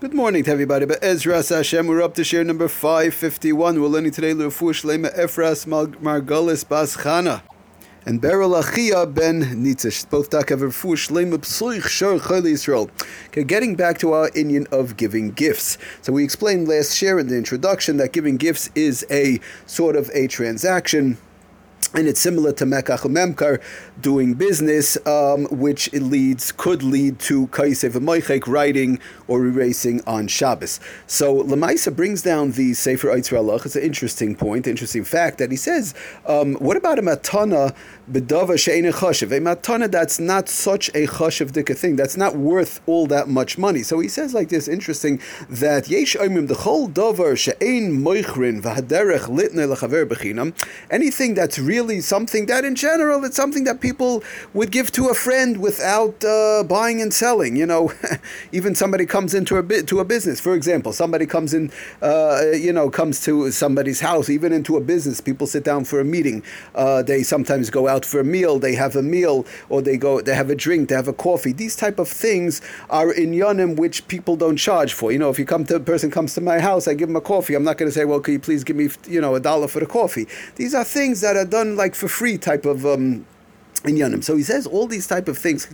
Good morning to everybody. But Ezra Hashem, we're up to share number 551. We're learning today L'Refu Shlema Ephras Margolis Bas Chana. And Beryl Achia ben Nitzish. Both talk have Refu Shlema Psuich Shor Chol Yisrael. Okay, getting back to our Indian of giving gifts. So we explained last share in the introduction that giving gifts is a sort of a transaction and it's similar to Mekach Memkar doing business, um, which it leads could lead to Kaisev Moichek writing or erasing on Shabbos. So Lamaisa brings down the Sefer Eitzra It's an interesting point, interesting fact that he says, um, what about a matana bedava she'ena chashiv? A matana that's not such a chashiv dika thing, that's not worth all that much money. So he says like this, interesting, that yesh oimim the chol davar she'ein moichrin v'haderech litne lechaver bechinam, anything that's really something that in general it's something that people would give to a friend without uh, buying and selling. You know, even somebody comes into a bit to a business. For example, somebody comes in, uh, you know, comes to somebody's house, even into a business. People sit down for a meeting. Uh, they sometimes go out for a meal. They have a meal, or they go, they have a drink, they have a coffee. These type of things are in yonim which people don't charge for. You know, if you come to a person comes to my house, I give him a coffee. I'm not going to say, well, could you please give me, you know, a dollar for the coffee. These are things that are done done like for free type of um, So he says all these type of things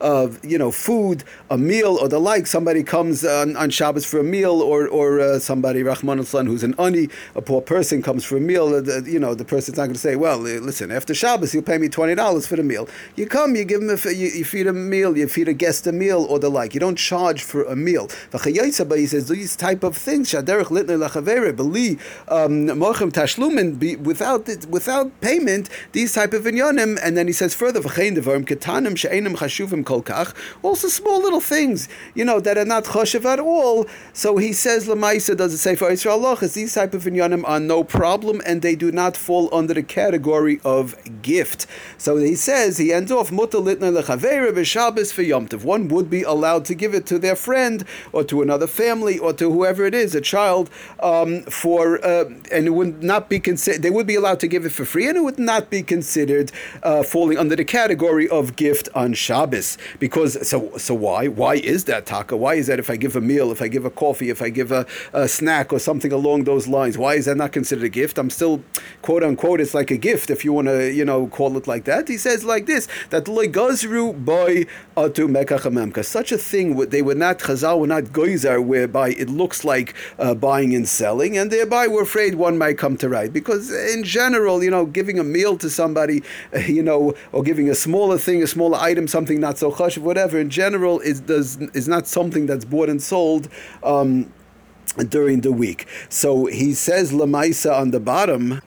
of you know food, a meal or the like. Somebody comes on, on Shabbos for a meal, or or uh, somebody Rahman al who's an ani, a poor person comes for a meal. Uh, the, you know the person's not going to say, well, uh, listen, after Shabbos you'll pay me twenty dollars for the meal. You come, you give him a, you, you feed a meal, you feed a guest a meal or the like. You don't charge for a meal. He says these type of things um, without without payment these type of inyanim, and then he says further, kol kach, also small little things, you know, that are not chashuv at all. So he says, lemaisa does it say for Israel lochas, these type of inyanim are no problem, and they do not fall under the category of gift. So he says, he ends off, muta litna lechavera b'shabbos for yomtiv. One would be allowed to give it to their friend, or to another family, or to whoever it is, a child, um, for, uh, and it would not be considered, they would be allowed to give it for free, and it would not be considered considered uh, falling under the category of gift on Shabbos. Because so so why why is that taka? Why is that if I give a meal, if I give a coffee, if I give a, a snack or something along those lines, why is that not considered a gift? I'm still quote unquote it's like a gift if you want to you know call it like that. He says like this that legazru boy atu mekachamemka. Such a thing they were not chazal were not goizar whereby it looks like uh, buying and selling, and thereby we're afraid one might come to right because in general you know giving a meal to somebody somebody, you know, or giving a smaller thing, a smaller item, something not so hush, whatever. In general, is does is not something that's bought and sold. Um, during the week. So he says Lamaisa on the bottom,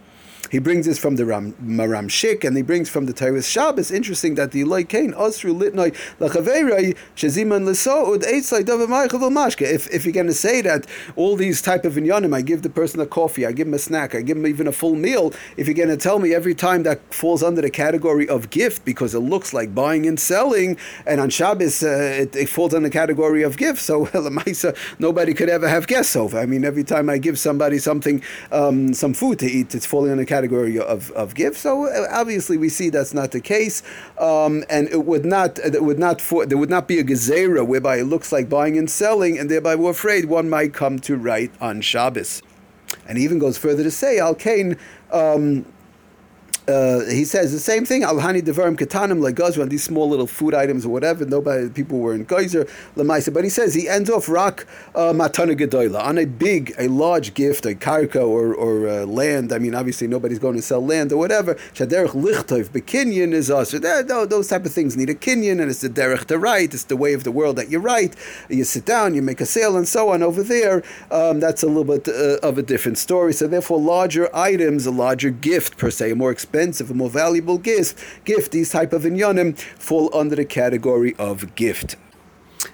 he brings this from the Ram, Maharam Schick and he brings from the Tyrus Shabbos. Interesting that the Eloi Kain Osru Litnoi Lachaverai Shaziman Lesoud Eitzai Mashke. If if you're going to say that all these type of inyanim, I give the person a coffee, I give him a snack, I give him even a full meal. If you're going to tell me every time that falls under the category of gift because it looks like buying and selling, and on Shabbos uh, it, it, falls under the category of gift, so nobody could ever have guests over. I mean, every time I give somebody something, um, some food to eat, it's falling under the category category of, of gift. So uh, obviously we see that's not the case, um, and it would not it would not for, there would not be a gezerah whereby it looks like buying and selling, and thereby we're afraid one might come to write on Shabbos. And he even goes further to say, Al Kain. Um, uh, he says the same thing. Alhani devarim katanim legazra these small little food items or whatever. Nobody, people were in geyser lemaisa. But he says he ends off rak uh, matana gedoyla on a big, a large gift, a karka or, or uh, land. I mean, obviously nobody's going to sell land or whatever. Shaderech lichtov bekinyan is us. Those type of things need a kinyan, and it's the derech to write. It's the way of the world that you write. You sit down, you make a sale, and so on. Over there, um, that's a little bit uh, of a different story. So therefore, larger items, a larger gift per se, a more expensive expensive, a more valuable gift, gift, these type of inyanim fall under the category of gift.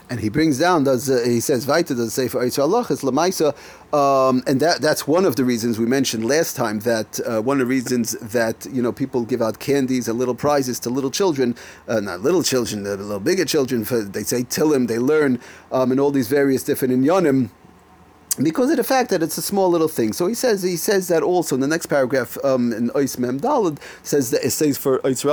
And he brings down, does uh, he says, Vaita does say for Allah is Lamaisa, um, and that that's one of the reasons we mentioned last time that uh, one of the reasons that you know people give out candies and little prizes to little children, uh, not little children, the little bigger children. For, they say Tilim, they learn, um, and all these various different inyanim because of the fact that it's a small little thing. So he says he says that also in the next paragraph um, in Ois Mem Dalad says that it says for Ois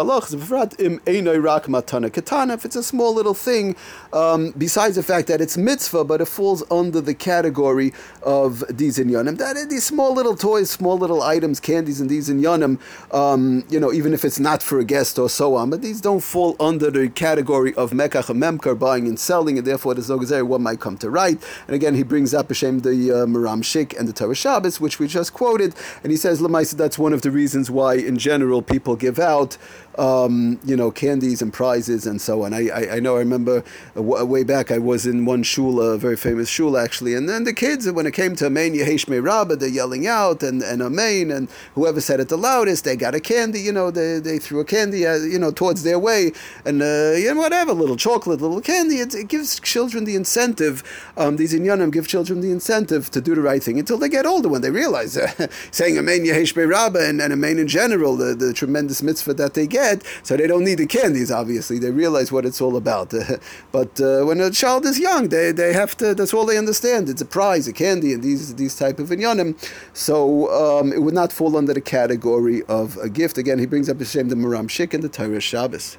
im rak matana katana. If it's a small little thing, um, besides the fact that it's mitzvah, but it falls under the category of these inyanim. That these small little toys, small little items, candies, and these inyanim. Um, you know, even if it's not for a guest or so on, but these don't fall under the category of mekach memkar, buying and selling, and therefore there's no one might come to right. And again, he brings up Hashem the the uh, Maharam Schick and the Torah Shabbos, which we just quoted, and he says, Lamaisa, that's one of the reasons why, in general, people give out um, you know, candies and prizes and so on. I, I, I know I remember way back I was in one shul, a very famous shul actually, and then the kids, when it came to Amen Yehesh Rabba, they're yelling out and, and Amen, and whoever said it the loudest, they got a candy, you know, they, they threw a candy, uh, you know, towards their way, and, uh, you know, whatever, little chocolate, little candy, it, it gives children the incentive, um, these inyanim give children the incentive to do the right thing until they get older when they realize uh, saying Amen Yehesh Rabba and, and Amen in general, the, the tremendous mitzvah that they get so they don't need the candies. Obviously, they realize what it's all about. but uh, when a child is young, they, they have to. That's all they understand. It's a prize, a candy, and these these type of inyanim. So um, it would not fall under the category of a gift. Again, he brings up the same the Maharam Schick and the Torah Shabbos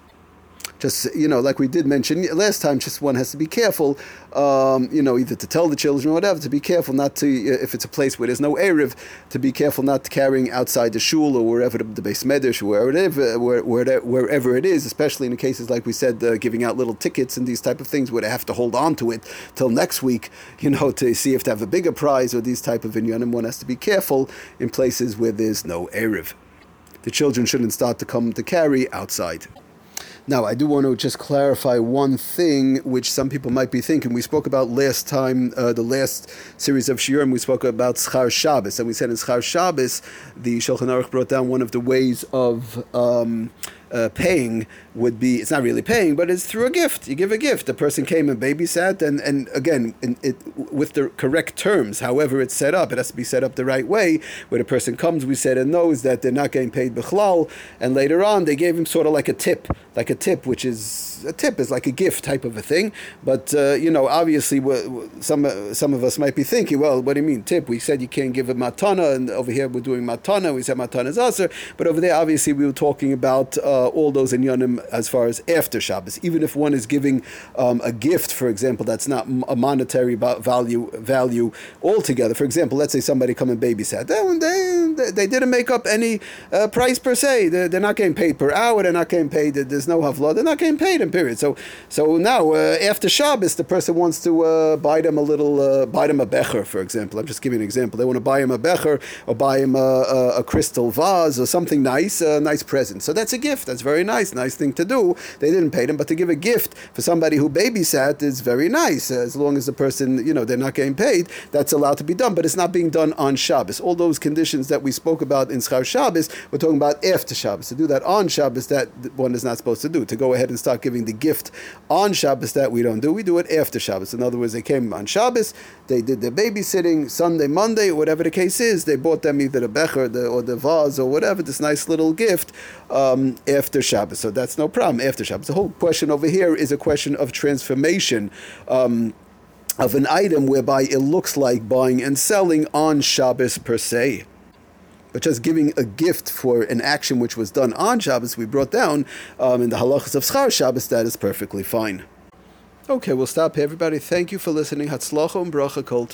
just you know, like we did mention last time, just one has to be careful, um, you know, either to tell the children or whatever, to be careful not to, if it's a place where there's no erev, to be careful not carrying outside the shul or wherever the, the beis medrash, wherever, where, where, wherever it is, especially in the cases like we said, uh, giving out little tickets and these type of things where they have to hold on to it till next week, you know, to see if they have a bigger prize or these type of inyanim. One has to be careful in places where there's no erev. The children shouldn't start to come to carry outside. Now, I do want to just clarify one thing which some people might be thinking. We spoke about last time, uh, the last series of Shiurim, we spoke about Schar Shabbos. And we said in Schar Shabbos, the Shulchan Aruch brought down one of the ways of. Um, uh, paying would be it's not really paying but it's through a gift. You give a gift. The person came and babysat and and again in, it with the correct terms however it's set up it has to be set up the right way. Where the person comes we said and knows that they're not getting paid bichlal and later on they gave him sort of like a tip like a tip which is a tip is like a gift type of a thing. But uh, you know obviously some uh, some of us might be thinking well what do you mean tip? We said you can't give a matana and over here we're doing matana we said matana is also but over there obviously we were talking about uh, all those inyanim as far as after Shabbos. Even if one is giving um, a gift, for example, that's not a monetary value value altogether. For example, let's say somebody come and babysat. They, they, they didn't make up any uh, price per se. They're, they're, not getting paid per hour. They're not getting paid. There's no havla. They're not getting paid in period. So so now uh, after Shabbos, the person wants to uh, buy them a little, uh, buy them a becher, for example. I'm just giving an example. They want to buy him a becher or buy him a, a, a crystal vase or something nice, a nice present. So that's a gift. That's very nice, nice thing to do. They didn't pay them, but to give a gift for somebody who babysat is very nice. As long as the person, you know, they're not getting paid, that's allowed to be done. But it's not being done on Shabbos. All those conditions that we spoke about in Schar Shabbos, we're talking about after Shabbos. To do that on Shabbos, that one is not supposed to do. To go ahead and start giving the gift on Shabbos, that we don't do. We do it after Shabbos. In other words, they came on Shabbos, they did their babysitting Sunday, Monday, whatever the case is. They bought them either the becher the, or the vase or whatever, this nice little gift um, after Shabbos. So that's no problem after Shabbos. The whole question over here is a question of transformation. Um, of an item whereby it looks like buying and selling on Shabbos per se. But just giving a gift for an action which was done on Shabbos, we brought down um, in the halachas of Schar Shabbos, that is perfectly fine. Okay, we'll stop here, everybody. Thank you for listening. Hatzlacha and bracha kol.